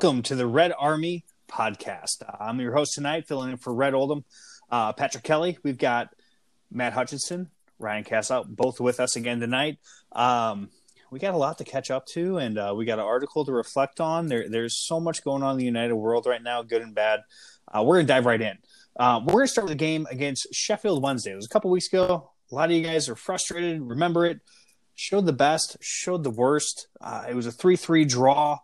Welcome to the Red Army podcast. Uh, I'm your host tonight, filling in for Rhett Oldham, uh, Patrick Kelly. We've got Matt Hutchinson, Ryan Castle, both with us again tonight. Um, we got a lot to catch up to, and uh, we got an article to reflect on. There, there's so much going on in the United world right now, good and bad. Uh, we're gonna dive right in. Uh, we're gonna start with the game against Sheffield Wednesday. It was a couple weeks ago. A lot of you guys are frustrated. Remember it. Showed the best, showed the worst. Uh, it was a three-three draw.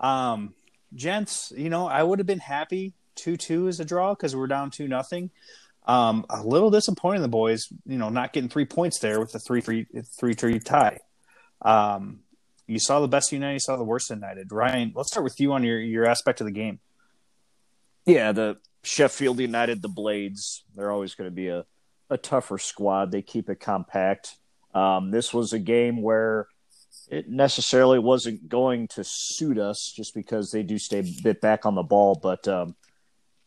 Um, gents, you know, I would have been happy two-two as a draw because we're down two nothing. Um, a little disappointing the boys, you know, not getting three points there with the three-three three-three tie. Um, you saw the best United, you saw the worst United. Ryan, let's start with you on your your aspect of the game. Yeah, the Sheffield United, the Blades, they're always going to be a, a tougher squad. They keep it compact. Um, this was a game where it necessarily wasn't going to suit us just because they do stay a bit back on the ball, but um,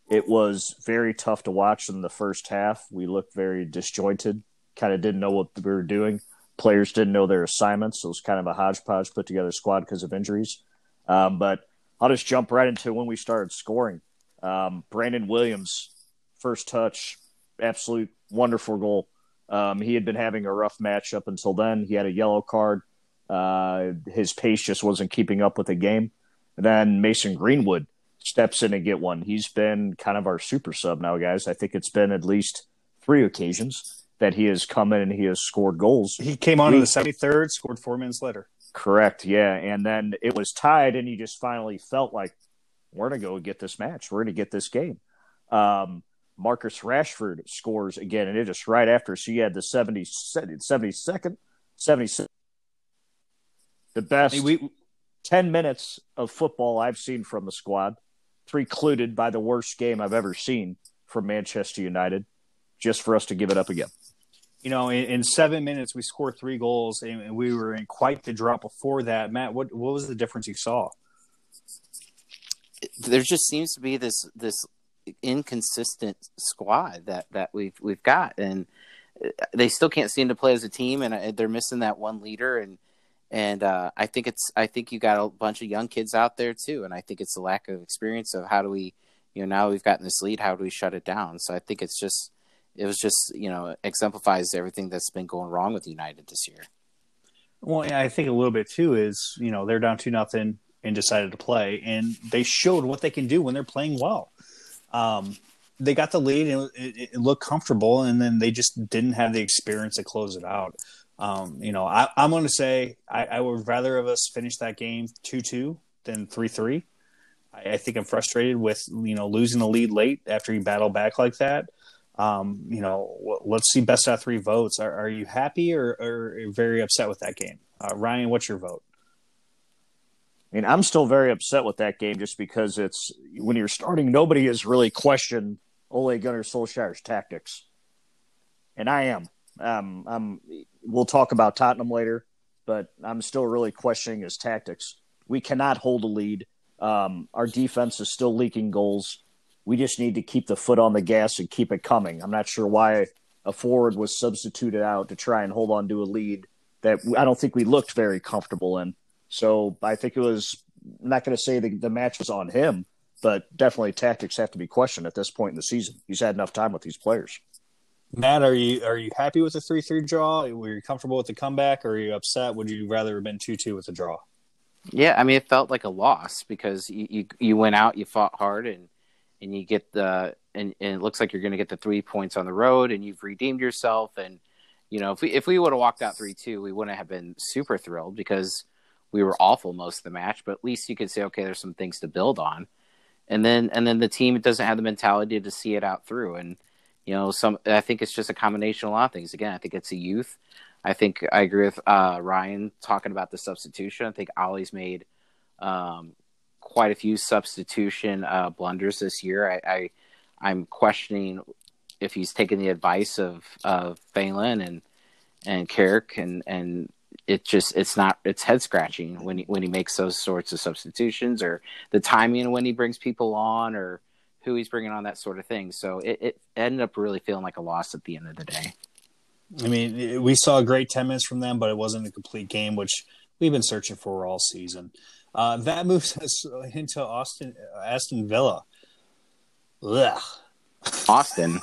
it was very tough to watch in the first half. We looked very disjointed, kind of didn't know what we were doing. Players didn't know their assignments. So it was kind of a hodgepodge put together squad because of injuries. Um, but I'll just jump right into when we started scoring. Um, Brandon Williams, first touch, absolute wonderful goal. Um, he had been having a rough match up until then. He had a yellow card. Uh, his pace just wasn't keeping up with the game. And then Mason Greenwood steps in and get one. He's been kind of our super sub now, guys. I think it's been at least three occasions that he has come in and he has scored goals. He came on in the 73rd, scored four minutes later. Correct, yeah. And then it was tied, and he just finally felt like we're going to go get this match. We're going to get this game. Um, Marcus Rashford scores again, and it is right after. So you had the 70, 72nd, 76th. The best hey, we, 10 minutes of football I've seen from the squad, precluded by the worst game I've ever seen from Manchester United, just for us to give it up again. You know, in, in seven minutes, we scored three goals, and we were in quite the drop before that. Matt, what, what was the difference you saw? There just seems to be this this inconsistent squad that that we've we've got, and uh, they still can't seem to play as a team, and uh, they're missing that one leader. And and uh, I think it's I think you got a bunch of young kids out there too, and I think it's a lack of experience of how do we, you know, now we've gotten this lead, how do we shut it down? So I think it's just it was just you know exemplifies everything that's been going wrong with United this year. Well, yeah, I think a little bit too is you know they're down two nothing and decided to play, and they showed what they can do when they're playing well. Um, they got the lead and it, it, looked comfortable, and then they just didn't have the experience to close it out. Um, you know, I, am going to say I, I, would rather of us finish that game two two than three three. I, I, think I'm frustrated with you know losing the lead late after you battle back like that. Um, you know, let's see best out three votes. Are, are you happy or, or very upset with that game? Uh, Ryan, what's your vote? I mean, I'm still very upset with that game just because it's when you're starting, nobody has really questioned Ole Gunnar Solskjaer's tactics, and I am. Um, I'm. We'll talk about Tottenham later, but I'm still really questioning his tactics. We cannot hold a lead. Um, our defense is still leaking goals. We just need to keep the foot on the gas and keep it coming. I'm not sure why a forward was substituted out to try and hold on to a lead that I don't think we looked very comfortable in. So I think it was I'm not going to say the, the match was on him, but definitely tactics have to be questioned at this point in the season. He's had enough time with these players. Matt, are you are you happy with the three three draw? Were you comfortable with the comeback, or are you upset? Would you rather have been two two with the draw? Yeah, I mean, it felt like a loss because you, you, you went out, you fought hard, and and you get the and, and it looks like you're going to get the three points on the road, and you've redeemed yourself. And you know, if we if we would have walked out three two, we wouldn't have been super thrilled because we were awful most of the match, but at least you could say, okay, there's some things to build on. And then and then the team doesn't have the mentality to see it out through. And you know, some I think it's just a combination of a lot of things. Again, I think it's a youth. I think I agree with uh, Ryan talking about the substitution. I think Ollie's made um, quite a few substitution uh, blunders this year. I, I am questioning if he's taken the advice of of Phelan and and Carrick and and it just it's not it's head scratching when he when he makes those sorts of substitutions or the timing when he brings people on or who he's bringing on that sort of thing. So it, it ended up really feeling like a loss at the end of the day. I mean, we saw a great ten minutes from them, but it wasn't a complete game, which we've been searching for all season. Uh, that moves us into Austin Aston Villa. Ugh. Austin.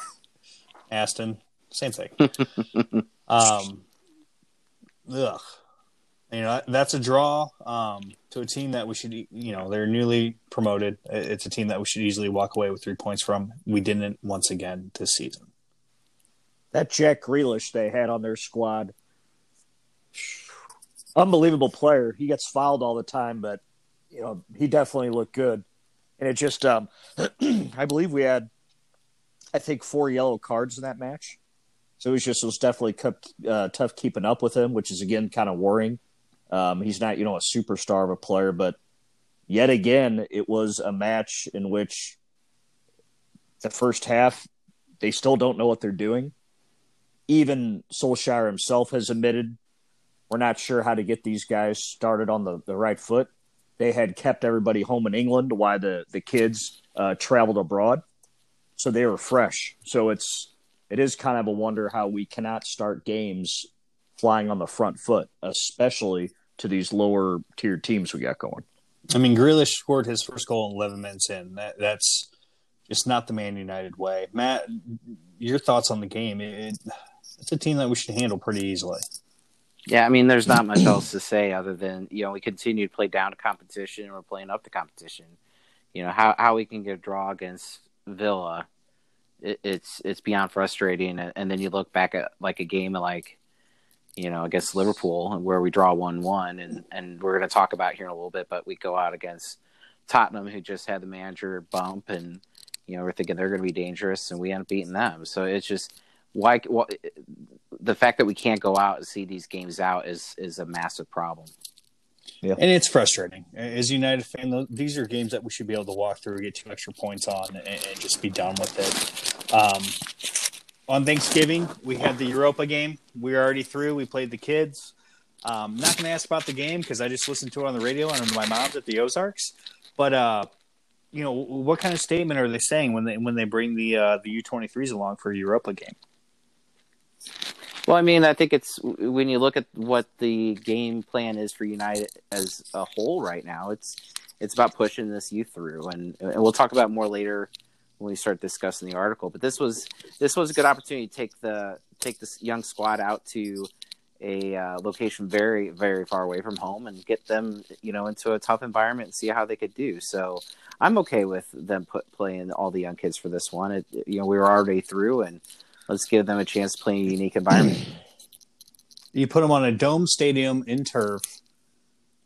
Aston, same thing. um, ugh. You know that's a draw um, to a team that we should, you know, they're newly promoted. It's a team that we should easily walk away with three points from. We didn't once again this season. That Jack Grealish they had on their squad, unbelievable player. He gets fouled all the time, but you know he definitely looked good. And it just, um, I believe we had, I think, four yellow cards in that match. So it was just it was definitely kept, uh, tough keeping up with him, which is again kind of worrying. Um, he's not, you know, a superstar of a player, but yet again, it was a match in which the first half they still don't know what they're doing. Even Solskjaer himself has admitted we're not sure how to get these guys started on the, the right foot. They had kept everybody home in England while the the kids uh, traveled abroad, so they were fresh. So it's it is kind of a wonder how we cannot start games flying on the front foot, especially to these lower tier teams we got going. I mean, Grealish scored his first goal in 11 minutes in. That, that's just not the Man United way. Matt, your thoughts on the game? It, it's a team that we should handle pretty easily. Yeah, I mean, there's not much else to say other than you know we continue to play down to competition and we're playing up to competition. You know how how we can get a draw against Villa, it, it's it's beyond frustrating. And, and then you look back at like a game like you know, against Liverpool, where we draw one-one, and and we're going to talk about here in a little bit. But we go out against Tottenham, who just had the manager bump, and you know we're thinking they're going to be dangerous, and we end up beating them. So it's just why, why the fact that we can't go out and see these games out is is a massive problem. Yeah. And it's frustrating. As a United fan, these are games that we should be able to walk through, get two extra points on, and, and just be done with it. Um, on Thanksgiving, we had the Europa game. We were already through. We played the kids. Um, not going to ask about the game because I just listened to it on the radio and my mom's at the Ozarks. But uh, you know, what kind of statement are they saying when they when they bring the uh, the U twenty threes along for a Europa game? Well, I mean, I think it's when you look at what the game plan is for United as a whole right now. It's it's about pushing this youth through, and, and we'll talk about more later when we start discussing the article. But this was this was a good opportunity to take the take this young squad out to a uh, location very very far away from home and get them you know into a tough environment and see how they could do. So I'm okay with them put playing all the young kids for this one. It, you know we were already through and let's give them a chance to play in a unique environment. You put them on a dome stadium in turf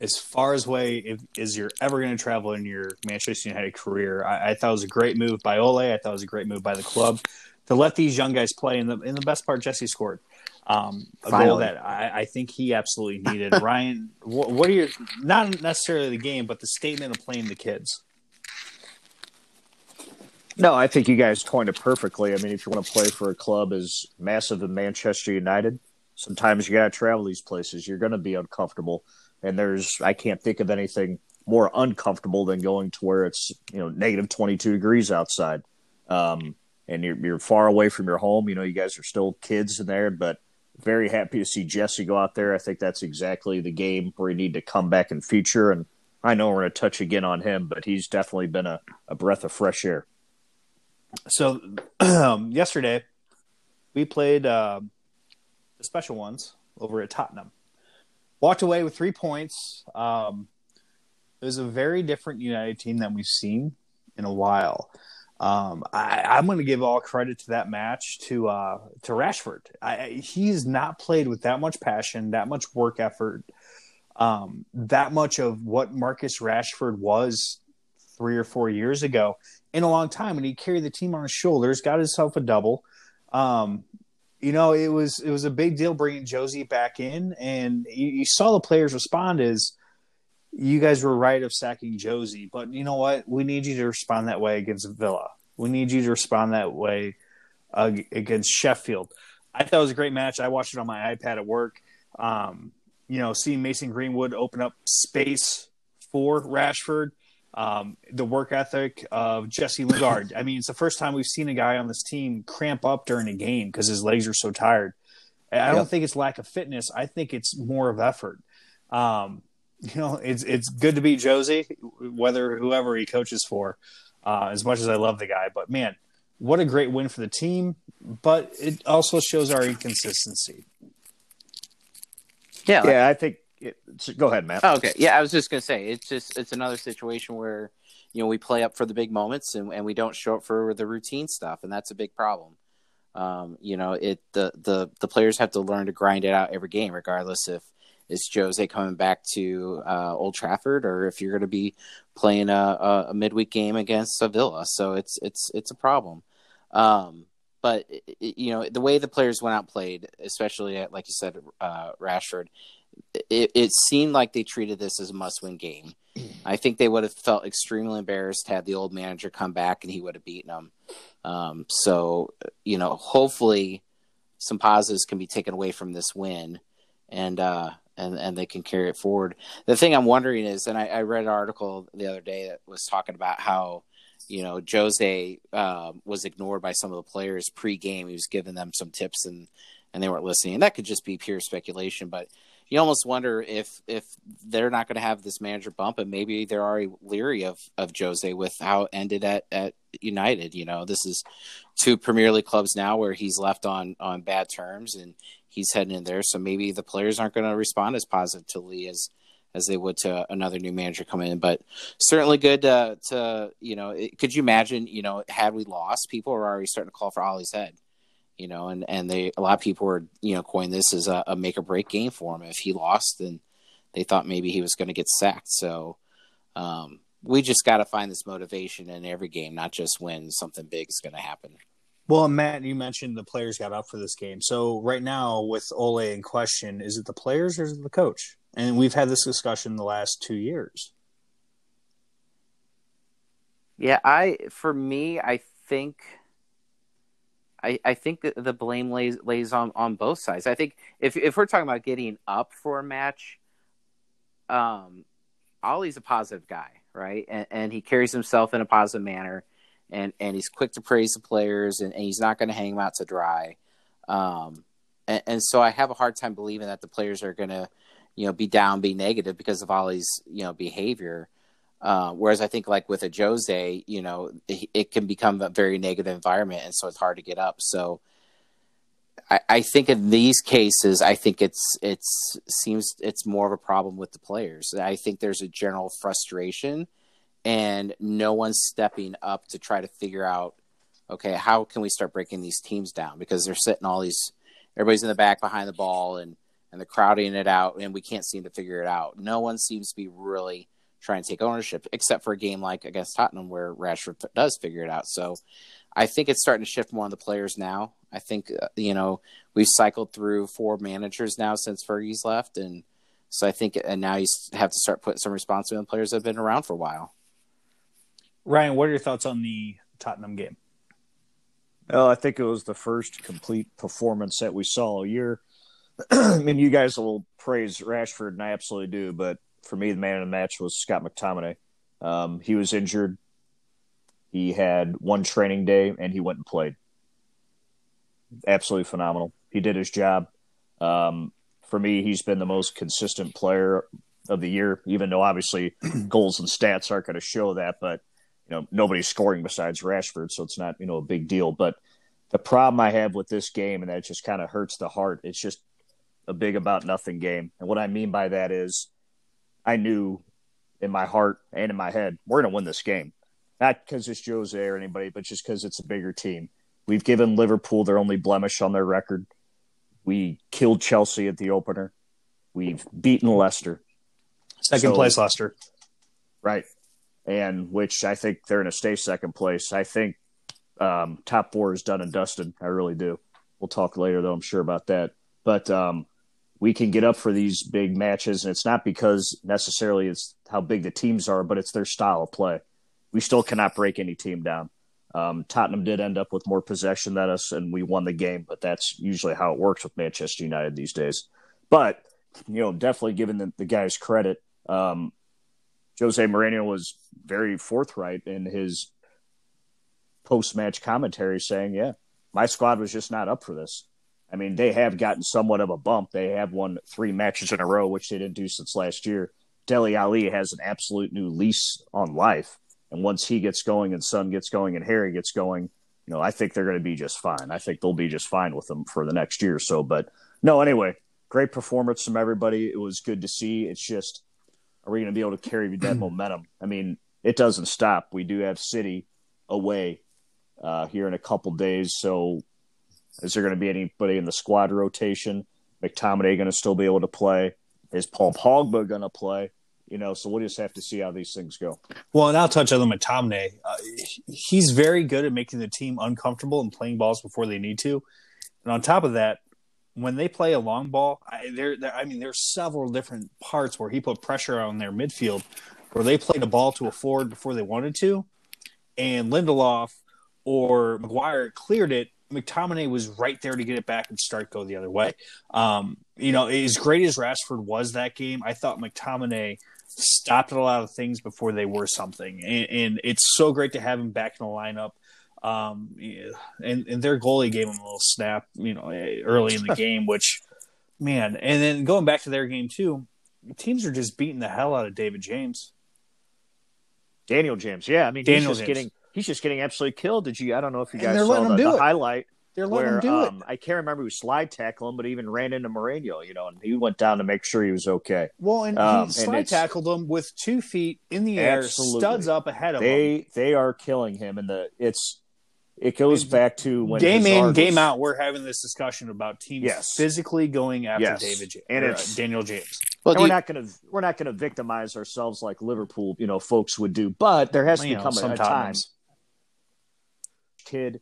as far as way if, as you're ever going to travel in your Manchester United career. I, I, thought it was a great move by Ole. I thought it was a great move by the club to let these young guys play. In the in the best part, Jesse scored um, a Finally. goal that I, I, think he absolutely needed. Ryan, what, what are your not necessarily the game, but the statement of playing the kids? No, I think you guys coined it perfectly. I mean, if you want to play for a club as massive as Manchester United, sometimes you got to travel these places. You're going to be uncomfortable and there's I can't think of anything more uncomfortable than going to where it's you know negative 22 degrees outside. Um, and you're, you're far away from your home. You know you guys are still kids in there but very happy to see jesse go out there. I think that's exactly the game where you need to come back in feature. And i know we're going to touch again on him but he's definitely been a, a breath of fresh air. So um, yesterday we played uh, the special ones over at tottenham walked away with three points. Um, it was a very different United team than we've seen in a while. Um, I, am going to give all credit to that match to uh, to Rashford. I, he's not played with that much passion, that much work effort, um, that much of what Marcus Rashford was three or four years ago in a long time, and he carried the team on his shoulders, got himself a double. Um, you know, it was it was a big deal bringing Jose back in, and you, you, saw the players respond as you guys were right of sacking Jose, but you know what? We need you to respond that way against Villa. We need you to respond that way uh, against Sheffield. I thought it was a great match. I watched it on my iPad at work. Um, you know, seeing Mason Greenwood open up space for Rashford um, the work ethic of Jesse Lingard. I mean, it's the first time we've seen a guy on this team cramp up during a game because his legs are so tired. I don't think it's lack of fitness. I think it's more of effort. Um, you know, it's it's good to beat Jose, whether whoever he coaches for. Uh, as much as I love the guy, but man, what a great win for the team! But it also shows our inconsistency. Yeah, yeah, I think. It, go ahead, Matt. Oh, okay, yeah, I was just gonna say it's just it's another situation where you know we play up for the big moments and, and we don't show up for the routine stuff, and that's a big problem. Um, you know, it the the the players have to learn to grind it out every game, regardless if it's Jose coming back to uh, Old Trafford or if you're going to be playing a, a, midweek game against Sevilla. So it's it's it's a problem. Um, but it, you know the way the players went out played, especially at, like you said, uh, Rashford, it, it seemed like they treated this as a must-win game. I think they would have felt extremely embarrassed had the old manager come back and he would have beaten them. Um, so you know, hopefully, some positives can be taken away from this win, and uh, and and they can carry it forward. The thing I'm wondering is, and I, I read an article the other day that was talking about how you know Jose uh, was ignored by some of the players pre-game. He was giving them some tips and and they weren't listening. And that could just be pure speculation, but you almost wonder if if they're not going to have this manager bump, and maybe they're already leery of of Jose with how it ended at at United. You know, this is two Premier League clubs now where he's left on on bad terms, and he's heading in there. So maybe the players aren't going to respond as positively as as they would to another new manager coming in. But certainly good to, to you know. It, could you imagine? You know, had we lost, people are already starting to call for Ollie's head you know, and and they a lot of people were you know coined this as a, a make or break game for him. If he lost, then they thought maybe he was going to get sacked. So um, we just got to find this motivation in every game, not just when something big is going to happen. Well, Matt, you mentioned the players got up for this game. So right now, with Ole in question, is it the players or is it the coach? And we've had this discussion the last two years. Yeah, I for me, I think I, I think the blame lays lays on, on both sides. I think if if we're talking about getting up for a match, um, Ollie's a positive guy, right? And, and he carries himself in a positive manner, and and he's quick to praise the players, and, and he's not going to hang them out to dry. Um, and, and so I have a hard time believing that the players are going to, you know, be down, be negative because of Ollie's you know behavior. Uh, whereas I think like with a Jose, you know, it, it, can become a very negative environment, and so it's hard to get up. So I, I, think in these cases, I think it's it's seems it's more of a problem with the players. I think there's a general frustration, and no one's stepping up to try to figure out, okay, how can we start breaking these teams down because they're sitting all these, everybody's in the back behind the ball and and they're crowding it out, and we can't seem to figure it out. No one seems to be really try and take ownership, except for a game like against Tottenham where Rashford does figure it out. So I think it's starting to shift more on the players now. I think uh, you know we've cycled through four managers now since Fergie's left, and so I think and now you have to start putting some responsibility on players that have been around for a while. Ryan, what are your thoughts on the Tottenham game? Well, I think it was the first complete performance that we saw all year. I mean, you guys will praise Rashford, and I absolutely do, but for me, the man of the match was Scott McTominay. Um, he was injured. He had one training day and he went and played. Absolutely phenomenal. He did his job. Um, for me, he's been the most consistent player of the year, even though obviously goals and stats aren't going to show that. But you know, nobody's scoring besides Rashford, so it's not you know a big deal. But the problem I have with this game, and that just kind of hurts the heart, it's just a big about nothing game. And what I mean by that is I knew in my heart and in my head, we're going to win this game. Not because it's Jose or anybody, but just because it's a bigger team. We've given Liverpool their only blemish on their record. We killed Chelsea at the opener. We've beaten Leicester. Second so, place, Leicester. Right. And which I think they're going to stay second place. I think um, top four is done and dusted. I really do. We'll talk later, though, I'm sure about that. But um, we can get up for these big matches, and it's not because necessarily it's how big the teams are, but it's their style of play. We still cannot break any team down. Um, Tottenham did end up with more possession than us, and we won the game, but that's usually how it works with Manchester United these days. But you know, definitely giving the, the guys credit. Um, Jose Mourinho was very forthright in his post-match commentary, saying, "Yeah, my squad was just not up for this." I mean, they have gotten somewhat of a bump. They have won three matches in a row, which they didn't do since last year. Dele Alli has an absolute new lease on life. And once he gets going and Son gets going and Harry gets going, you know, I think they're going to be just fine. I think they'll be just fine with them for the next year or so. But no, anyway, great performance from everybody. It was good to see. It's just, are we going to be able to carry that momentum? I mean, it doesn't stop. We do have City away uh, here in a couple days. So is there going to be anybody in the squad rotation? McTominay going to still be able to play? Is Paul Pogba going to play? You know, so we'll just have to see how these things go. Well, and I'll touch on the McTominay. Uh, he's very good at making the team uncomfortable and playing balls before they need to. And on top of that, when they play a long ball, I, there, I mean, there's several different parts where he put pressure on their midfield, where they played a ball to a forward before they wanted to, and Lindelof or Maguire cleared it McTominay was right there to get it back and start go the other way. Um, you know, as great as Rashford was that game, I thought McTominay stopped a lot of things before they were something, and, and it's so great to have him back in the lineup. Um, and, and their goalie gave him a little snap, you know, early in the game, which, man, and then going back to their game too, teams are just beating the hell out of David James. Daniel James, yeah, I mean, Daniel he's just James. getting he's just getting absolutely killed. Did you? I don't know if you guys saw the, the highlight. They're letting where, him do um, it. I can't remember who slide tackled him, but even ran into Moreno, you know, and he went down to make sure he was okay. Well, and um, he slide and tackled him with two feet in the air, studs up ahead of they, him. They are killing him, and the it's it goes back to when game Hazard in, game out. We're having this discussion about teams yes. physically going after yes. David James, and uh, Daniel James. Well, we're you, not going to we're not going to victimize ourselves like Liverpool, you know, folks would do. But there has to become know, a time kid,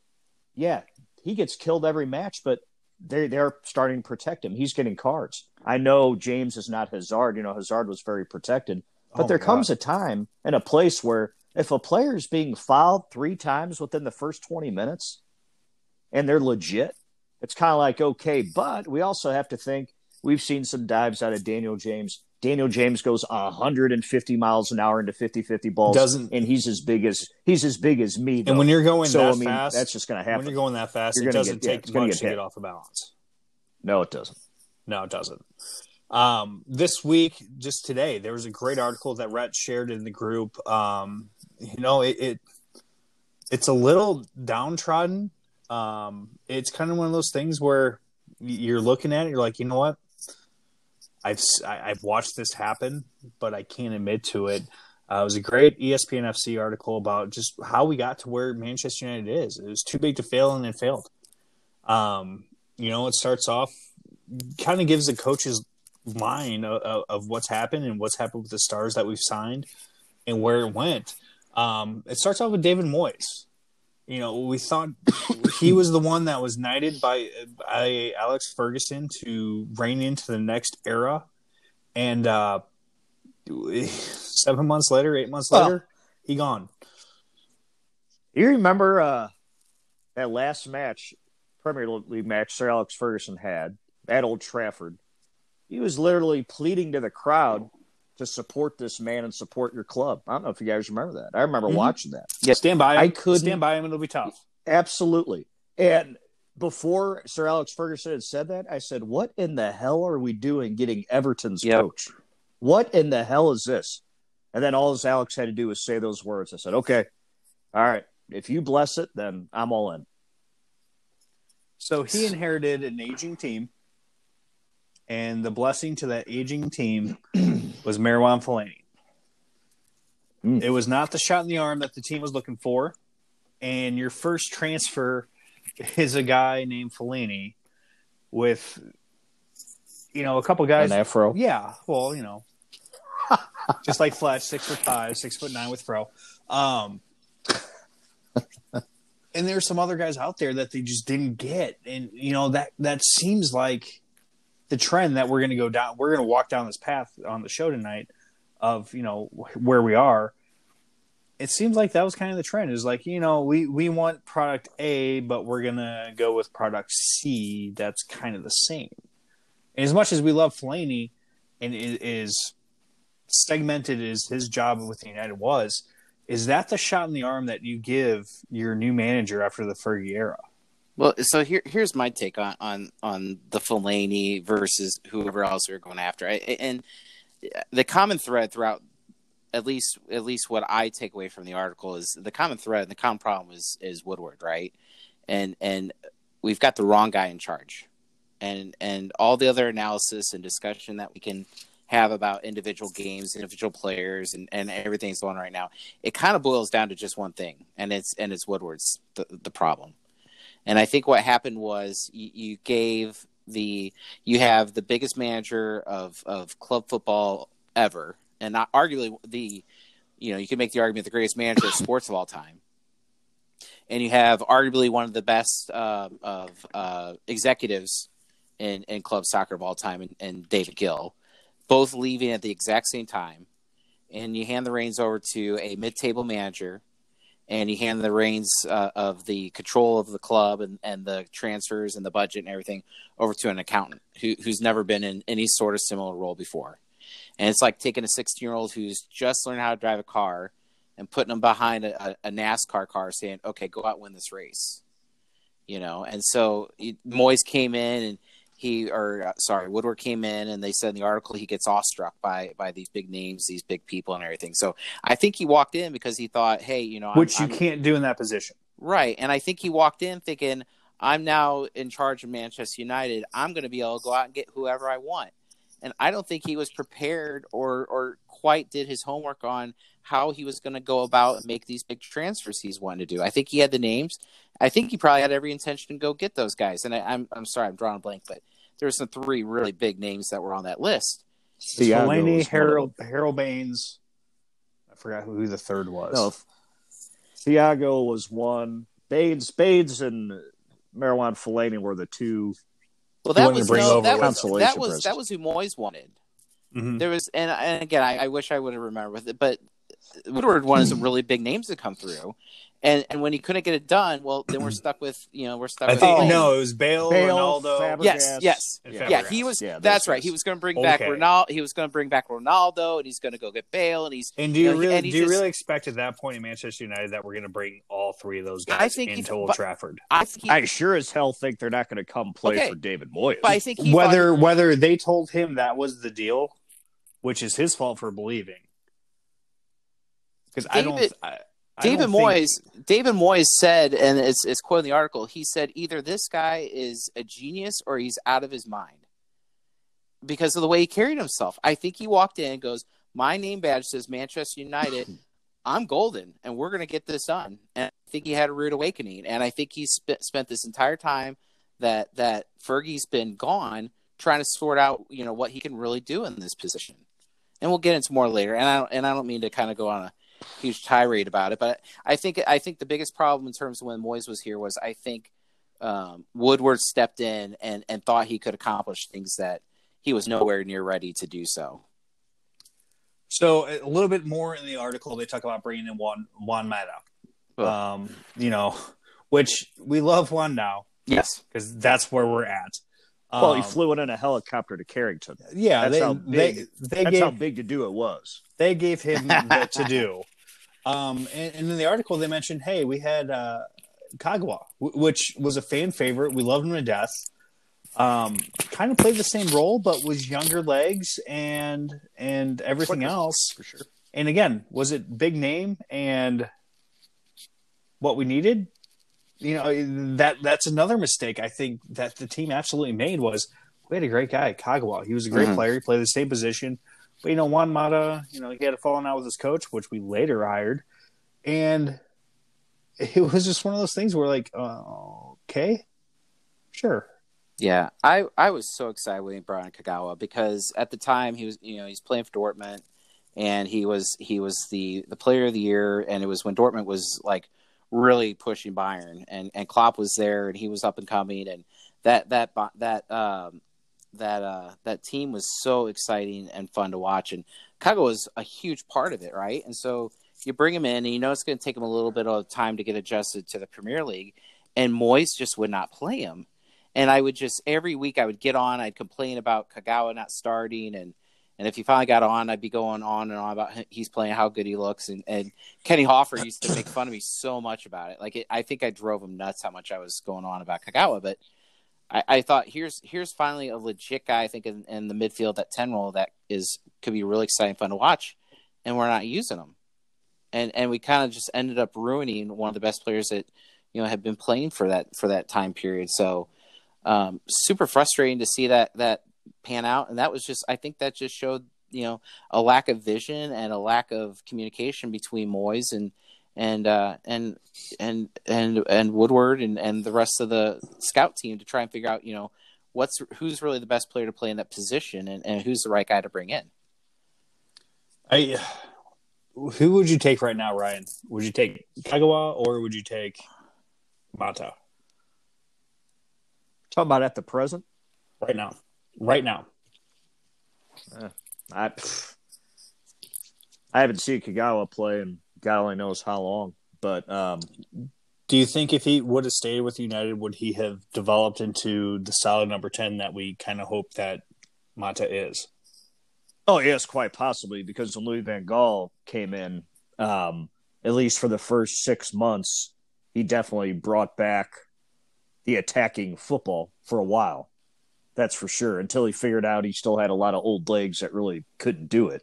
yeah, he gets killed every match, but they they're starting to protect him. He's getting cards. I know James is not Hazard. You know, Hazard was very protected, but oh there comes God. a time and a place where if a player is being fouled three times within the first twenty minutes, and they're legit, it's kind of like okay. But we also have to think we've seen some dives out of Daniel James Daniel James goes 150 miles an hour into 50-50 balls, doesn't and he's as big as he's as big as me. Though. And when you're going so, that I mean, fast, that's just going to happen. When you're going that fast, you're it doesn't get, take yeah, much get to get off the balance. No, it doesn't. No, it doesn't. Um, this week, just today, there was a great article that Rhett shared in the group. Um, you know, it, it it's a little downtrodden. Um, it's kind of one of those things where you're looking at it, you're like, you know what? I've I've watched this happen, but I can't admit to it. Uh, it was a great ESPN FC article about just how we got to where Manchester United is. It was too big to fail, and it failed. Um, you know, it starts off, kind of gives the coach's mind of, of, what's happened and what's happened with the stars that we've signed and where it went. Um, it starts off with David Moyes. You know, we thought he was the one that was knighted by, by Alex Ferguson to reign into the next era, and uh, seven months later, eight months later, well, he gone. You remember uh, that last match, Premier League match, Sir Alex Ferguson had at Old Trafford. He was literally pleading to the crowd to support this man and support your club. I don't know if you guys remember that. I remember mm-hmm. watching that. Yeah, stand by. Him. I could stand by him, and it'll be tough. Absolutely. And before Sir Alex Ferguson had said that, I said, "What in the hell are we doing, getting Everton's yep. coach? What in the hell is this?" And then all this Alex had to do was say those words. I said, "Okay, all right. If you bless it, then I'm all in." So he inherited an aging team and the blessing to that aging team was Marouane Fellaini. Mm. It was not the shot in the arm that the team was looking for, and your first transfer is a guy named Fellaini with, you know, a couple guys. An afro. Yeah, well, you know, just like Fletch, six foot five, six foot nine with fro. Um, and there's some other guys out there that they just didn't get, and you know that that seems like the trend that we're going to go down. We're going to walk down this path on the show tonight of you know where we are. It seems like that was kind of the trend. Is like you know we we want product A, but we're gonna go with product C. That's kind of the same. And as much as we love Fellaini, and it is segmented as his job with the United was, is that the shot in the arm that you give your new manager after the Fergie era? Well, so here here's my take on on on the Fellaini versus whoever else we are going after. I, and the common thread throughout at least at least what I take away from the article is the common thread and the common problem is is Woodward, right? And and we've got the wrong guy in charge. And and all the other analysis and discussion that we can have about individual games, individual players and, and everything's going on right now, it kind of boils down to just one thing, and it's and it's Woodward's the, the problem. And I think what happened was you, you gave the you have the biggest manager of of club football ever, and not arguably the you know you can make the argument the greatest manager of sports of all time, and you have arguably one of the best uh, of uh, executives in in club soccer of all time, and, and David Gill, both leaving at the exact same time, and you hand the reins over to a mid-table manager and he handed the reins uh, of the control of the club and, and the transfers and the budget and everything over to an accountant who, who's never been in any sort of similar role before. And it's like taking a 16 year old who's just learned how to drive a car and putting them behind a, a NASCAR car saying, okay, go out and win this race. You know, and so he, Moyes came in and he or uh, sorry woodward came in and they said in the article he gets awestruck by by these big names these big people and everything. So i think he walked in because he thought hey you know which I'm, you I'm, can't do in that position. Right. And i think he walked in thinking i'm now in charge of manchester united. I'm going to be able to go out and get whoever i want. And i don't think he was prepared or or quite did his homework on how he was going to go about and make these big transfers he's wanting to do. I think he had the names. I think he probably had every intention to go get those guys. And I, am I'm, I'm sorry, I'm drawing a blank, but there's some three really big names that were on that list. Delaney, Harold, Harold Baines. I forgot who the third was. No, Thiago was one. Baines, Baines, and Marouane Fellaini were the two. Well, that was no, that was that was that was who Moyes wanted. Mm-hmm. There was, and, and again, I, I wish I would have remembered with it, but Woodward wanted some really big names to come through, and and when he couldn't get it done, well, then we're stuck with you know we're stuck. I with think no, it was Bale, Bale Ronaldo. Fabregas, yes, yes, yeah. yeah. He was. Yeah, that's right. He was going to bring okay. back Ronaldo. He was going to bring back Ronaldo, and he's going to go get Bale, and he's. And do you, you know, really do you just, really expect at that point in Manchester United that we're going to bring all three of those guys I think into Old Trafford? I, he, I sure as hell think they're not going to come play okay. for David Moyes. But I think whether thought, whether they told him that was the deal, which is his fault for believing. Because I don't. I, David Moyes, think... David Moyes said, and it's it's quoted in the article. He said either this guy is a genius or he's out of his mind because of the way he carried himself. I think he walked in and goes, "My name badge says Manchester United. I'm golden, and we're going to get this done." And I think he had a rude awakening, and I think he sp- spent this entire time that that Fergie's been gone trying to sort out, you know, what he can really do in this position. And we'll get into more later. And I and I don't mean to kind of go on a huge tirade about it. But I think I think the biggest problem in terms of when Moyes was here was I think um, Woodward stepped in and and thought he could accomplish things that he was nowhere near ready to do so. So a little bit more in the article, they talk about bringing in Juan Juan Mata, oh. um, you know, which we love Juan now, yes, because that's where we're at. Well, he um, flew it in a helicopter to Carrington. Yeah, that's they, how big. They, they that's gave, how big to do it was. They gave him the to do. Um, and, and, in the article, they mentioned, hey, we had uh, Kagawa, w- which was a fan favorite. We loved him to death. Um, kind of played the same role, but was younger legs and and everything else for sure. And again, was it big name and what we needed? You know that that's another mistake I think that the team absolutely made was we had a great guy, Kagawa. He was a great mm-hmm. player. He played the same position. But you know, Juan Mata, you know, he had a falling out with his coach, which we later hired, and it was just one of those things where like, uh, okay, sure. Yeah, I I was so excited when he brought in Kagawa because at the time he was you know he's playing for Dortmund and he was he was the the player of the year. And it was when Dortmund was like really pushing Bayern and and Klopp was there and he was up and coming. And that that that um that uh, that team was so exciting and fun to watch, and Kago was a huge part of it, right? And so you bring him in, and you know it's going to take him a little bit of time to get adjusted to the Premier League, and Moyes just would not play him. And I would just every week I would get on, I'd complain about Kagawa not starting, and and if he finally got on, I'd be going on and on about he's playing, how good he looks, and and Kenny Hoffer used to make fun of me so much about it. Like it, I think I drove him nuts how much I was going on about Kagawa, but I, I thought here's here's finally a legit guy I think in, in the midfield at ten role that is could be really exciting fun to watch, and we're not using him, and and we kind of just ended up ruining one of the best players that you know had been playing for that for that time period. So um, super frustrating to see that that pan out, and that was just I think that just showed you know a lack of vision and a lack of communication between Moyes and and uh, and and and and Woodward and and the rest of the scout team to try and figure out you know what's who's really the best player to play in that position and, and who's the right guy to bring in. I who would you take right now, Ryan? Would you take Kagawa or would you take Mata Talking about at the present. right now? Right now. I I haven't seen Kagawa play in God only knows how long, but um, Do you think if he would have stayed with United, would he have developed into the solid number ten that we kind of hope that Mata is? oh yes, quite possibly because when Louis Van Gaal came in, um, at least for the first six months, he definitely brought back the attacking football for a while. That's for sure. Until he figured out he still had a lot of old legs that really couldn't do it.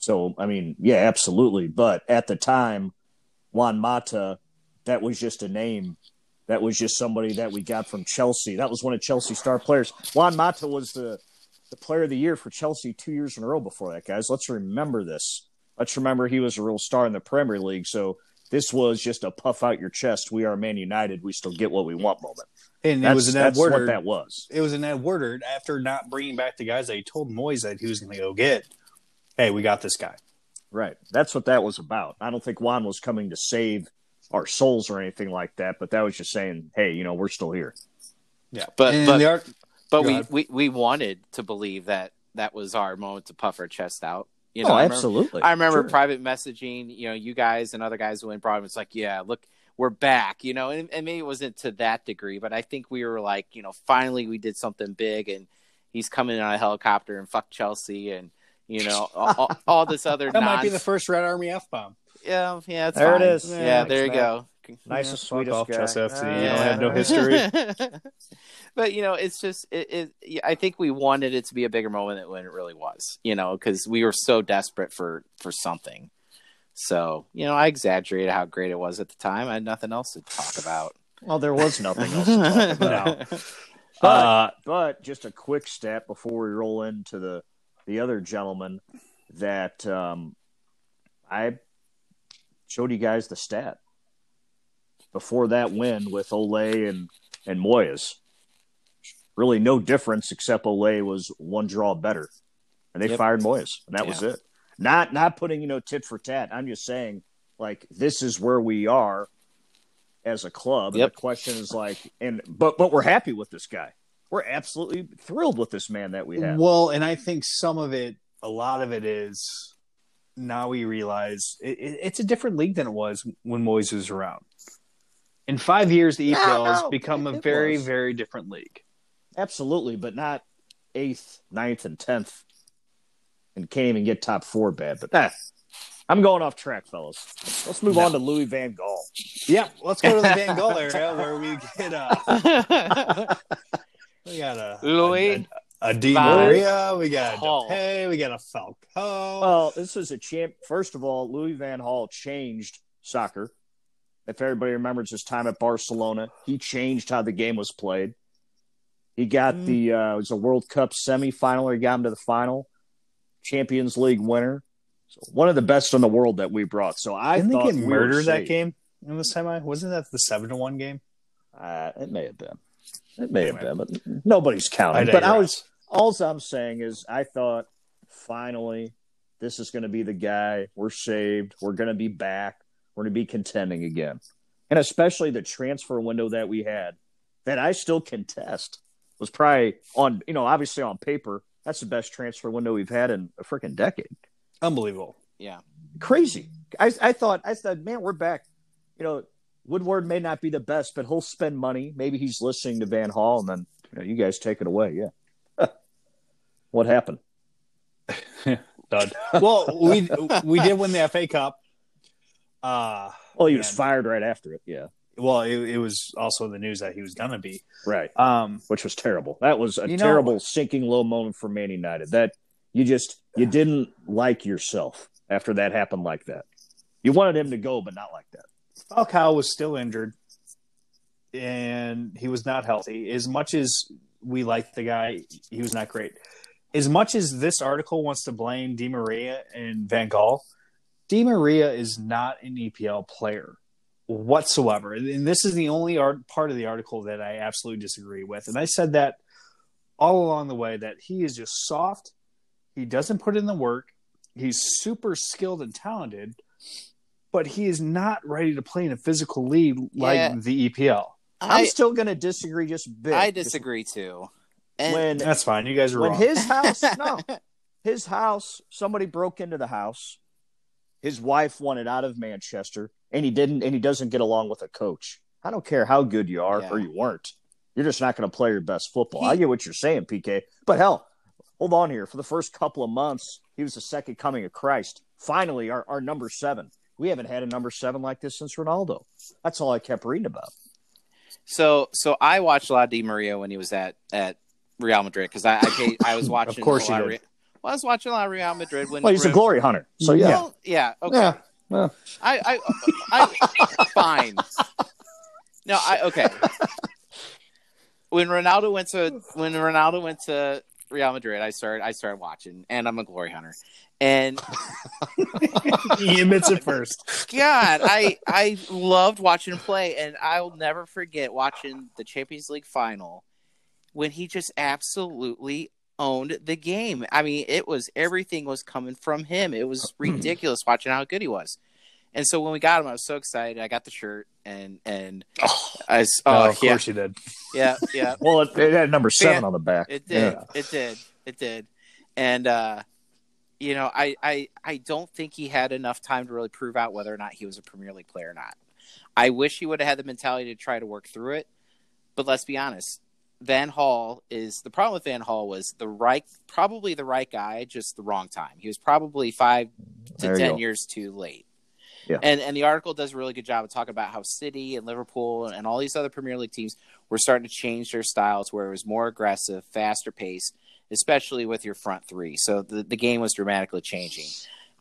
So, I mean, yeah, absolutely. But at the time, Juan Mata, that was just a name. That was just somebody that we got from Chelsea. That was one of Chelsea's star players. Juan Mata was the, the player of the year for Chelsea two years in a row before that, guys. Let's remember this. Let's remember he was a real star in the Premier League. So this was just a puff out your chest. We are Man United. We still get what we want moment. And That's, it was an that's what that was. It was an Ed Woodward after not bringing back the guys that he told Moyes that he was going to go get. Hey, we got this guy. Right. That's what that was about. I don't think Juan was coming to save our souls or anything like that, but that was just saying, hey, you know, we're still here. Yeah, But- and but- they are, But we, we we wanted to believe that that was our moment to puff our chest out. You oh, know, I remember- absolutely. I remember Sure. private messaging, you know, you guys and other guys who went broad. It's like, yeah, look, we're back, you know, and, and maybe it wasn't to that degree, but I think we were like, you know, finally we did something big, and he's coming in on a helicopter and fuck Chelsea, and you know, all, all, all this other. that might be the first Red Army f bomb. Yeah, yeah, it's There it fine. is. Yeah, Yeah, there you go. Nice Yeah. and sweetest off, guy. Chelsea FC. Ah, You don't have no history. but you know, it's just it, it. I think we wanted it to be a bigger moment than it really was. You know, because we were so desperate for for something. So you know, I exaggerated how great it was at the time. I had nothing else to talk about. Well, there was nothing else to talk about. No. But, Uh, but just a quick step before we roll into the the other gentleman that um, I showed you guys the stat before that win with Ole and and Moyes. Really, no difference except Ole was one draw better, and they Yep. fired Moyes, and that was it. Not not putting you know tit for tat. I'm just saying like this is where we are as a club. Yep. The question is like, and but but we're happy with this guy. We're absolutely thrilled with this man that we have. Well, and I think some of it, a lot of it is now we realize it, it, it's a different league than it was when Moyes was around. In five years, the EPL has no, become it- a very, was. very different league. Absolutely, but not eighth, ninth, and tenth, and can't even get top four bad. But that I'm going off track, fellas. Let's move No. on to Louis Van Gaal. Yeah, let's go to the Van Gaal area where we get uh, we got a Louis A, a, a Di Maria, we got a Gaal. Depay, we got a Falcao. Well, this is a champ. First of all, Louis Van Gaal changed soccer. If everybody remembers his time at Barcelona, he changed how the game was played. He got Mm. the uh, it was a World Cup semifinal. Or he got him to the final. Champions League winner. So one of the best in the world that we brought. So I Didn't they get we murdered that game in the semi? Wasn't that the seven to one game? Uh, it may have been. It may have been, but nobody's counting. I but I was all I'm saying is I thought finally this is going to be the guy. We're saved. We're going to be back. We're going to be contending again. And especially the transfer window that we had that I still contest was probably on, you know, obviously on paper, that's the best transfer window we've had in a freaking decade. Unbelievable. yeah. Crazy. I, I thought, I said, man, we're back. You know, Woodward may not be the best, but he'll spend money. Maybe he's listening to Van Gaal, and then you, know, you guys take it away. Yeah. what happened? Dud. well, we we did win the FA Cup. Uh Well, he was fired right after it. Yeah. well, it, it was also the news that he was gonna be. Right. Um, Which was terrible. That was a You know- terrible sinking low moment for Man United. That you just you didn't like yourself after that happened like that. You wanted him to go, but not like that. Falcao was still injured, and he was not healthy. As much as we like the guy, he was not great. As much as this article wants to blame Di Maria and Van Gaal, Di Maria is not an EPL player whatsoever. And this is the only art, part of the article that I absolutely disagree with. And I said that all along the way that he is just soft. He doesn't put in the work. He's super skilled and talented, but he is not ready to play in a physical league like Yeah. the EPL. I'm I still going to disagree just a bit. I disagree too. And When That's fine. You guys are when wrong. his house no his house somebody broke into the house his wife wanted out of manchester and he didn't and he doesn't get along with a coach i don't care how good you are Yeah. or you weren't you're just not going to play your best football He- i get what you're saying pk but hell hold on here for the first couple of months he was the second coming of christ finally our, our number seven we haven't had a number seven like this since ronaldo. That's all i kept reading about. So so I watched a lot of Di Maria when he was at at Real Madrid because I I, paid, I was watching of course a lot you of did. Re- well, I was watching a lot of Real Madrid when well he's a glory hunter so yeah. Well, yeah okay. Yeah well, I I, I fine. No I okay. When Ronaldo went to when Ronaldo went to Real Madrid I started I started watching and I'm a glory hunter and he admits it first. God, I I loved watching him play, and I'll never forget watching the Champions League final when he just absolutely owned the game. I mean, it was everything was coming from him. It was ridiculous watching how good he was. And so when we got him, I was so excited. I got the shirt, and and I s- Oh, oh of yeah course you did. yeah yeah well it, it had number seven on the back it did. Yeah. It did. It did. And uh you know, I, I I don't think he had enough time to really prove out whether or not he was a Premier League player or not. I wish he would have had the mentality to try to work through it. But let's be honest, Van Gaal is the problem with Van Gaal was the right probably the right guy, just the wrong time. He was probably five to There ten years too late. Yeah. And and the article does a really good job of talking about how City and Liverpool and all these other Premier League teams were starting to change their style to where it was more aggressive, faster pace, especially with your front three. So the, the game was dramatically changing.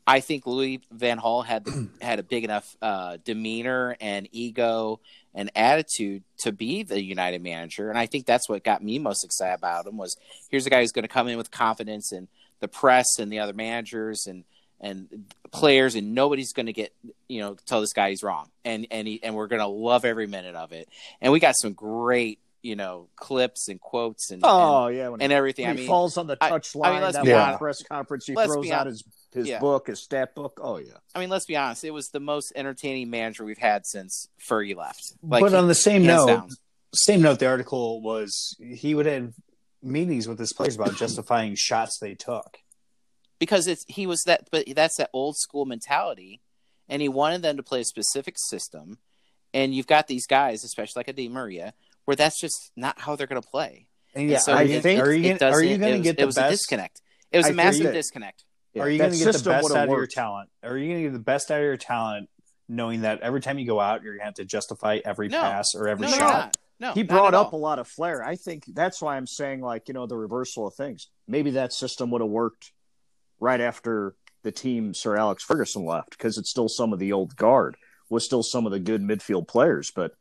I think Louis Van Gaal had had a big enough uh, demeanor and ego and attitude to be the United manager, and I think that's what got me most excited about him. Was here's a guy who's going to come in with confidence and the press and the other managers and and players, and nobody's going to get you know tell this guy he's wrong, and and he, and we're going to love every minute of it. And we got some great you know clips and quotes and Oh yeah, when and, and everything. When I he mean, falls on the I- touch I line. mean, let's that be one honest. press conference, he Let's throws out his his Yeah. book, his stat book. Oh yeah, I mean, let's be honest. It was the most entertaining manager we've had since Fergie left. Like, but on the same note, down. same note, the article was he would have meetings with his players about justifying shots they took. Because it's he was that, but that's that old school mentality, and he wanted them to play a specific system. And you've got these guys, especially like a Di Maria, where that's just not how they're going to play. And And yeah, so are it- you, think- are you gonna, are you going to was- get it the was a disconnect? It was I a massive that- disconnect. Yeah, are you going to get the best would've out of your talent? Are you going to get the best out of your talent, knowing that every time you go out, you're going to have to justify every No. pass or every No, shot? not. No, he brought at up a lot of flair. I think that's why I'm saying like you know the reversal of things. Maybe that system would have worked right after the team Sir Alex Ferguson left because it's still some of the old guard was still some of the good midfield players, but.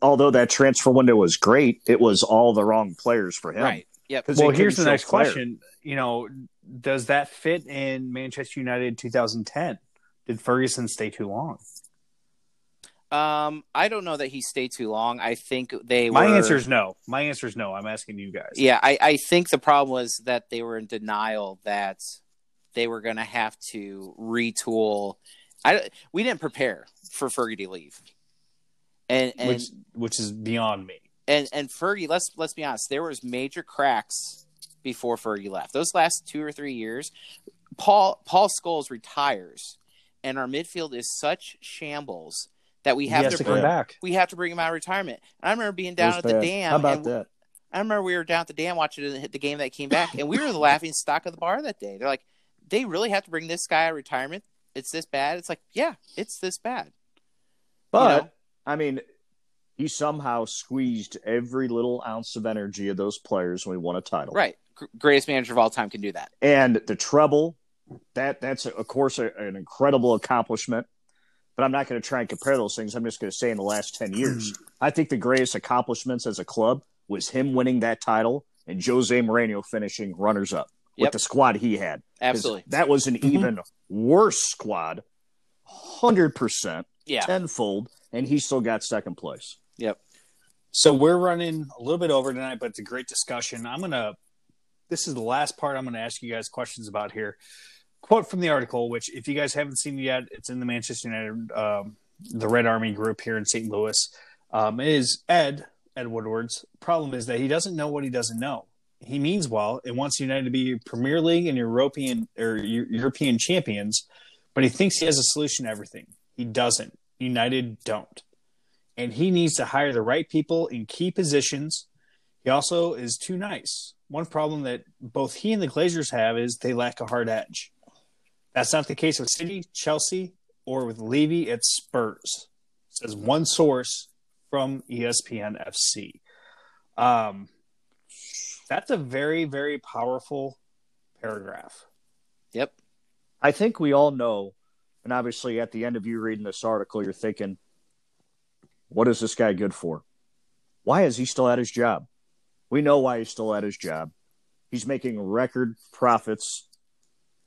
Although that transfer window was great, it was all the wrong players for him. right. Yep. 'Cause he Well, couldn't here's the next flair. question. You know, does that fit in Manchester United 2010? Did Ferguson stay too long? Um, I don't know that he stayed too long. I think they My were. answer is no. My answer is no. I'm asking you guys. Yeah, I, I think the problem was that they were in denial that they were going to have to retool. I we didn't prepare for Fergie to leave, and and which which is beyond me. and and Fergie. Let's let's be honest. There was major cracks before Fergie left. Those last two or three years, Paul Paul Scholes retires, and our midfield is such shambles that we have to, to bring, come back. we have to bring him out of retirement. And I remember being down was at the dam. How about that? I remember we were down at the dam watching the, the game that came back, and we were the laughing stock of the bar that day. They're like, they really have to bring this guy out of retirement. It's this bad. It's like, yeah, it's this bad. But know? I mean, he somehow squeezed every little ounce of energy of those players when we won a title. Right. G- greatest manager of all time can do that. And the treble, that that's of course a, an incredible accomplishment. But I'm not going to try and compare those things. I'm just going to say in the last 10 years, I think the greatest accomplishments as a club was him winning that title and Jose Mourinho finishing runners up with Yep. the squad he had. Absolutely. That was an even worse squad, 100%, Yeah. tenfold, and he still got second place. Yep. So we're running a little bit over tonight, but it's a great discussion. I'm gonna. This is the last part. I'm gonna ask you guys questions about here. Quote from the article, which if you guys haven't seen it yet, it's in the Manchester United, um, the Red Army group here in St. Louis. Um, is Ed Ed Woodward's problem is that he doesn't know what he doesn't know. He means well and wants United to be Premier League and European or European champions, but he thinks he has a solution to everything. He doesn't. United don't and he needs to hire the right people in key positions. He also is too nice. One problem that both he and the Glazers have is they lack a hard edge. That's not the case with City, Chelsea, or with Levy at Spurs. Says one source from ESPN FC. Um, that's a very, very powerful paragraph. Yep. I think we all know, and obviously at the end of you reading this article, you're thinking, what is this guy good for? Why is he still at his job? We know why he's still at his job. He's making record profits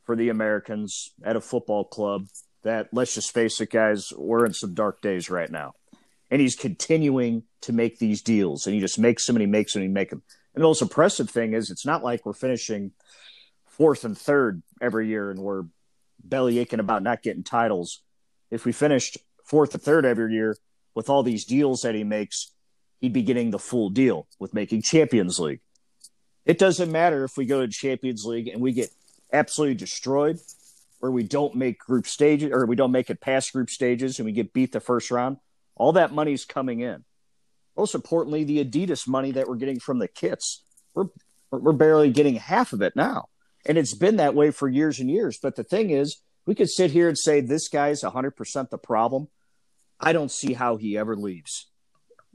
for the Americans at a football club that, let's just face it, guys, we're in some dark days right now. And he's continuing to make these deals, and he just makes them and he makes them and he makes them. And the most impressive thing is, it's not like we're finishing fourth and third every year and we're belly aching about not getting titles. If we finished fourth and third every year with all these deals that he makes, he'd be getting the full deal with making Champions League. It doesn't matter if we go to Champions League and we get absolutely destroyed, or we don't make group stages, or we don't make it past group stages and we get beat the first round. All that money's coming in. Most importantly, the Adidas money that we're getting from the kits, we're we're barely getting half of it now. And it's been that way for years and years. But the thing is, we could sit here and say this guy's 100% the problem. I don't see how he ever leaves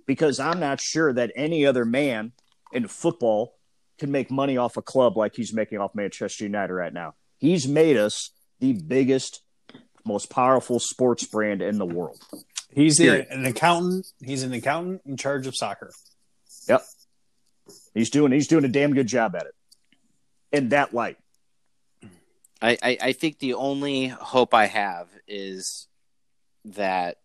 because I'm not sure that any other man in football can make money off a club like he's making off Manchester United right now. He's made us the biggest, most powerful sports brand in the world. He's Period. an accountant. He's an accountant in charge of soccer. Yep. He's doing he's doing a damn good job at it. In that light. I, I, I think the only hope I have is that,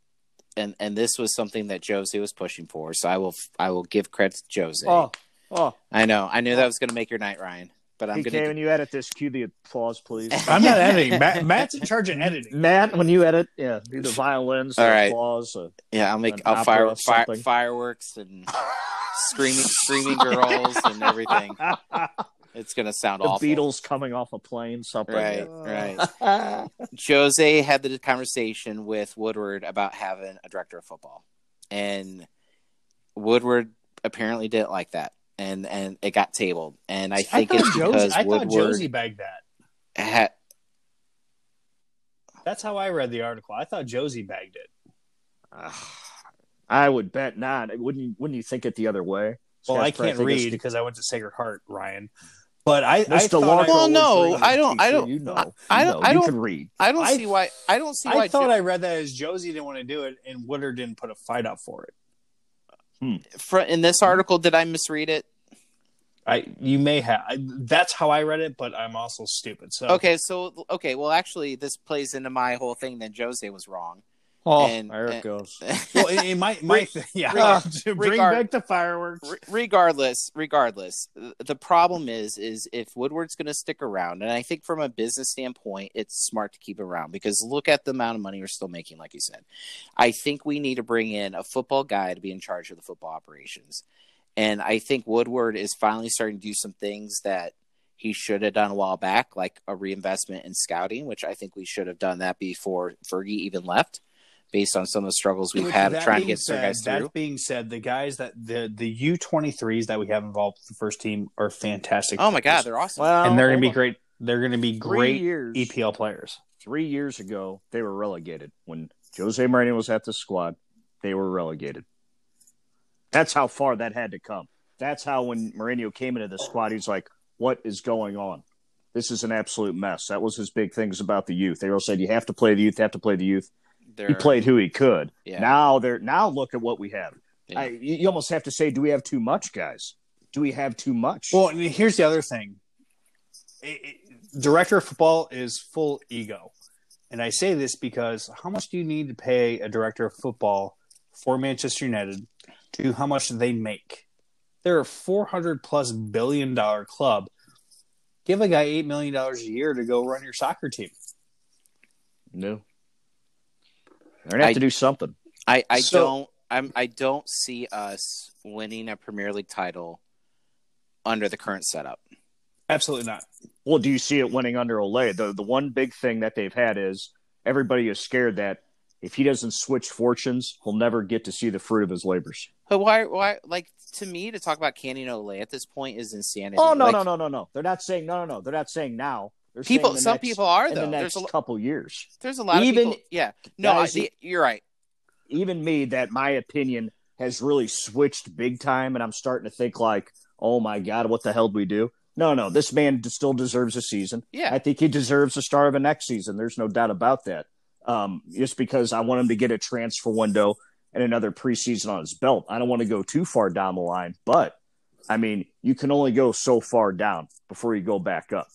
and and this was something that Jose was pushing for. So I will I will give credit to Jose. Oh, oh. I know I knew that was going to make your night, Ryan. But I'm Hey, going Kay, to. when you edit this, cue the applause, please. I'm not editing. Matt, Matt's in charge of editing. Matt, when you edit, yeah, do the violins, the All right. applause. Uh, Yeah, I'll make I'll fire, fire fireworks and screaming screaming girls and everything. It's going to sound the awful. Beatles coming off a plane, something. Right, yeah. right. Jose had the conversation with Woodward about having a director of football, and Woodward apparently didn't like that, and and it got tabled. And I think thought it's Jose- because I thought Jose bagged that. had. That's how I read the article. I thought Jose bagged it. I would bet not. Wouldn't you, wouldn't you think it the other way? Well, I can't think it's- read because I went to Sacred Heart, Ryan. But I, I Mr. thought Walker I, Well, always no, reads. I don't- I don't- You know, I- You I don't- I You don't- can read. I don't I- see why. I don't see I why. thought Jo- I read that as Jose didn't want to do it, and Woodward didn't put a fight up for it. Fr- in this mm-hmm. article did I misread it? I you may have. I, that's how I read it, but I'm also stupid. So Okay, so okay, well, actually, this plays into my whole thing. That Jose was wrong. Oh, And- there it and- goes. well, it, it might my yeah. regard- bring regard- back the fireworks. Regardless regardless the problem is is if woodward's going to stick around and i think from a business standpoint it's smart to keep around because look at the amount of money we're still making like you said i think we need to bring in a football guy to be in charge of the football operations and i think woodward is finally starting to do some things that he should have done a while back like a reinvestment in scouting which i think we should have done that before fergie even left based on some of the struggles we've Which, had trying to get certain said, guys through That being said, the guys that the the U twenty threes that we have involved with the first team are fantastic. oh my god players. they're awesome Well, and they're going to be great. They're going to be great years. EPL players. Three years ago, they were relegated when Jose Mourinho was at the squad. They were relegated. That's how far that had to come. That's how when Mourinho came into the squad, he's like, "What is going on? This is an absolute mess." That was his big things about the youth. They all said, "You have to play the youth. You have to play the youth." They're, He played who he could. Yeah. Now they're now look at what we have. Yeah. I, you you almost have to say, do we have too much, guys? Do we have too much? Well, and here's the other thing. It- it- director of football is full ego. And I say this because how much do you need to pay a director of football for Manchester United to how much they make? They're a 400 plus billion dollar club. Give a guy $8 million a year to go run your soccer team. no. They're gonna have I- to do something. I, I So- don't I'm I don't see us winning a Premier League title under the current setup. Absolutely not. Well, do you see it winning under Ole? The the one big thing that they've had is everybody is scared that if he doesn't switch fortunes, he'll never get to see the fruit of his labors. But why why like to me to talk about Canyon Ole at this point is insanity. Oh no, Like, no, no, no, no! They're not saying no, no, no. They're not saying now. They're People some next- people are in though. the There's a couple years. there's a lot Even- of people Yeah. No, I, guys, the- you're right. Even me, that my opinion has really switched big time, and I'm starting to think like, oh my god, what the hell do we do? No, no, this man still deserves a season. Yeah. I think he deserves the start of a next season. There's no doubt about that. Um, just because I want him to get a transfer window and another preseason on his belt. I don't want to go too far down the line, but I mean, you can only go so far down before you go back up.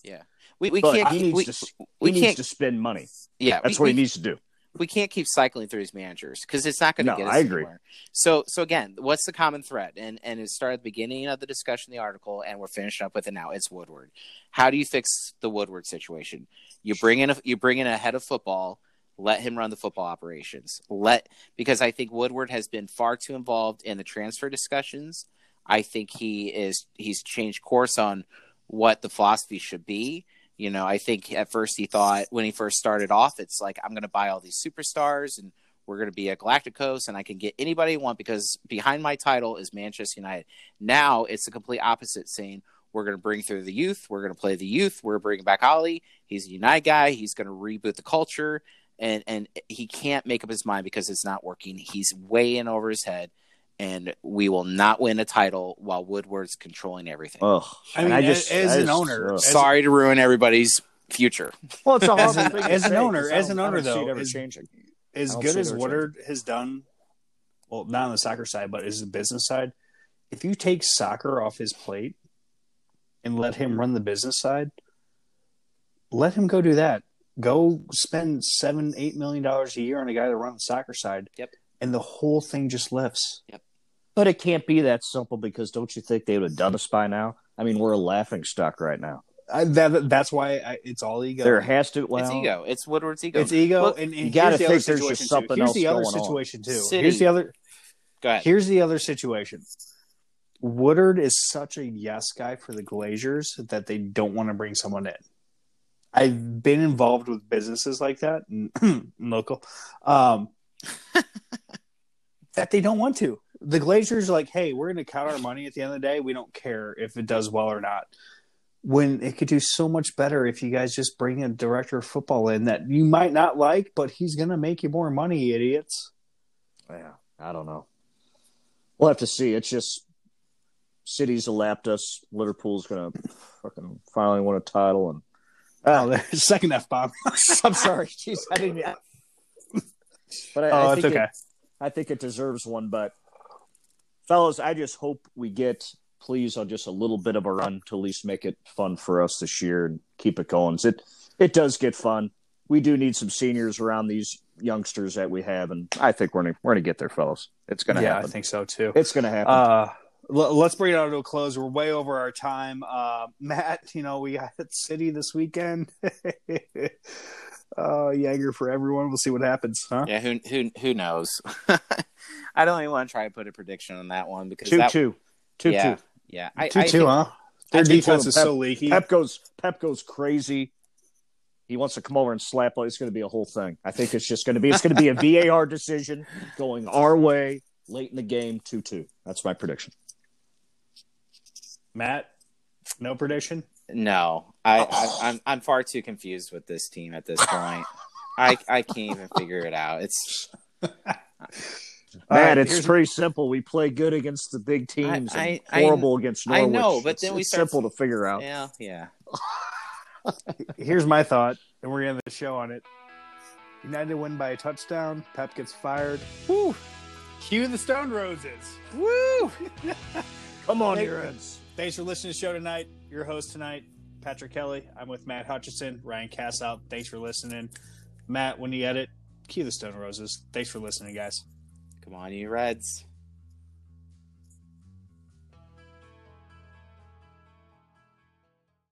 We, we But can't he keep- needs we, to he we needs to spend money. yeah, That's we, what he we- needs to do. we can't keep cycling through these managers because it's not going to No, get us I agree. anywhere. So, so again, what's the common thread? And and it started at the beginning of the discussion, the article, and we're finishing up with it now. It's Woodward. How do you fix the Woodward situation? You bring in a you bring in a head of football. Let him run the football operations. Let because I think Woodward has been far too involved in the transfer discussions. I think he is he's changed course on what the philosophy should be. You know, I think at first he thought when he first started off, it's like I'm going to buy all these superstars and we're going to be a Galacticos and I can get anybody I want because behind my title is Manchester United. Now it's the complete opposite, saying we're going to bring through the youth, we're going to play the youth, we're bringing back Ole. He's a United guy. He's going to reboot the culture, and and he can't make up his mind because it's not working. He's way in over his head, and we will not win a title while Woodward's controlling everything. Ugh. I mean, I as- just- as I an just- owner, ugh. as- Sorry to ruin everybody's future. well, it's a as horrible an- thing as an owner- as an owner, don't see it though, ever is- changing. as good as there's a- Woodward has done, well, not on the soccer side, but as the business side, if you take soccer off his plate and let him run the business side, let him go do that. Go spend seven, eight million dollars a year on a guy that runs the soccer side. Yep. And the whole thing just lifts. But it can't be that simple because don't you think they would have done us by now? I mean, we're a laughing stock right now. I, that, that's why I, it's all ego. There has to. Well, it's ego. It's Woodward's ego. It's ego, Look, and, and you gotta the other think there's situation just too. something Here's else the other going on. situation too. City. Here's the other. Go ahead. Here's the other situation. Woodward is such a yes guy for the Glazers that they don't want to bring someone in. I've been involved with businesses like that, local, um, that they don't want to. The Glazers are like, hey, we're going to count our money at the end of the day. We don't care if it does well or not. When it could do so much better if you guys just bring a director of football in that you might not like, but he's going to make you more money, idiots. Yeah, I don't know. We'll have to see. It's just cities lapped us. Liverpool's gonna fucking finally win a title, and Oh, there's second F bomb. I'm sorry, jeez, I didn't. But I, Oh, I it's okay. it, I think it deserves one. But fellas, I just hope we get please on just a little bit of a run to at least make it fun for us this year and keep it going. It it does get fun. We do need some seniors around these youngsters that we have, and I think we're gonna we're gonna get there, fellas. It's gonna yeah, happen. I think so too. It's gonna happen. Uh, l- let's bring it out to a close. We're way over our time. Uh, Matt, you know, we got City this weekend. uh, Jaeger for everyone. We'll see what happens, huh? Yeah, who who who knows? I don't even want to try to put a prediction on that one because two, that, two, two, yeah, two. yeah. I, two I two, think- huh? Their I think defense Pep- is so leaky. Pep goes Pep goes crazy. He wants to come over and slap. It's going to be a whole thing. I think it's just going to be it's going to be a VAR decision going our way late in the game, two two. That's my prediction. Matt, no prediction. No, I, I oh. I'm I'm far too confused with this team at this point. I I can't even figure it out. It's All Man, right, it's here's- pretty simple. We play good against the big teams I- and I- horrible against I know, but It's- then we it's start- simple to figure out. Yeah, yeah. Here's my thought, and we're gonna end the show on it. United win by a touchdown. Pep gets fired. Woo! Cue the Stone Roses. Woo! Come on, Hey- your heads. Thanks for listening to the show tonight. Your host tonight, Patrick Kelly. I'm with Matt Hutchinson, Ryan Cass out. Thanks for listening. Matt, when you edit, cue the Stone Roses. Thanks for listening, guys. Come on, you Reds.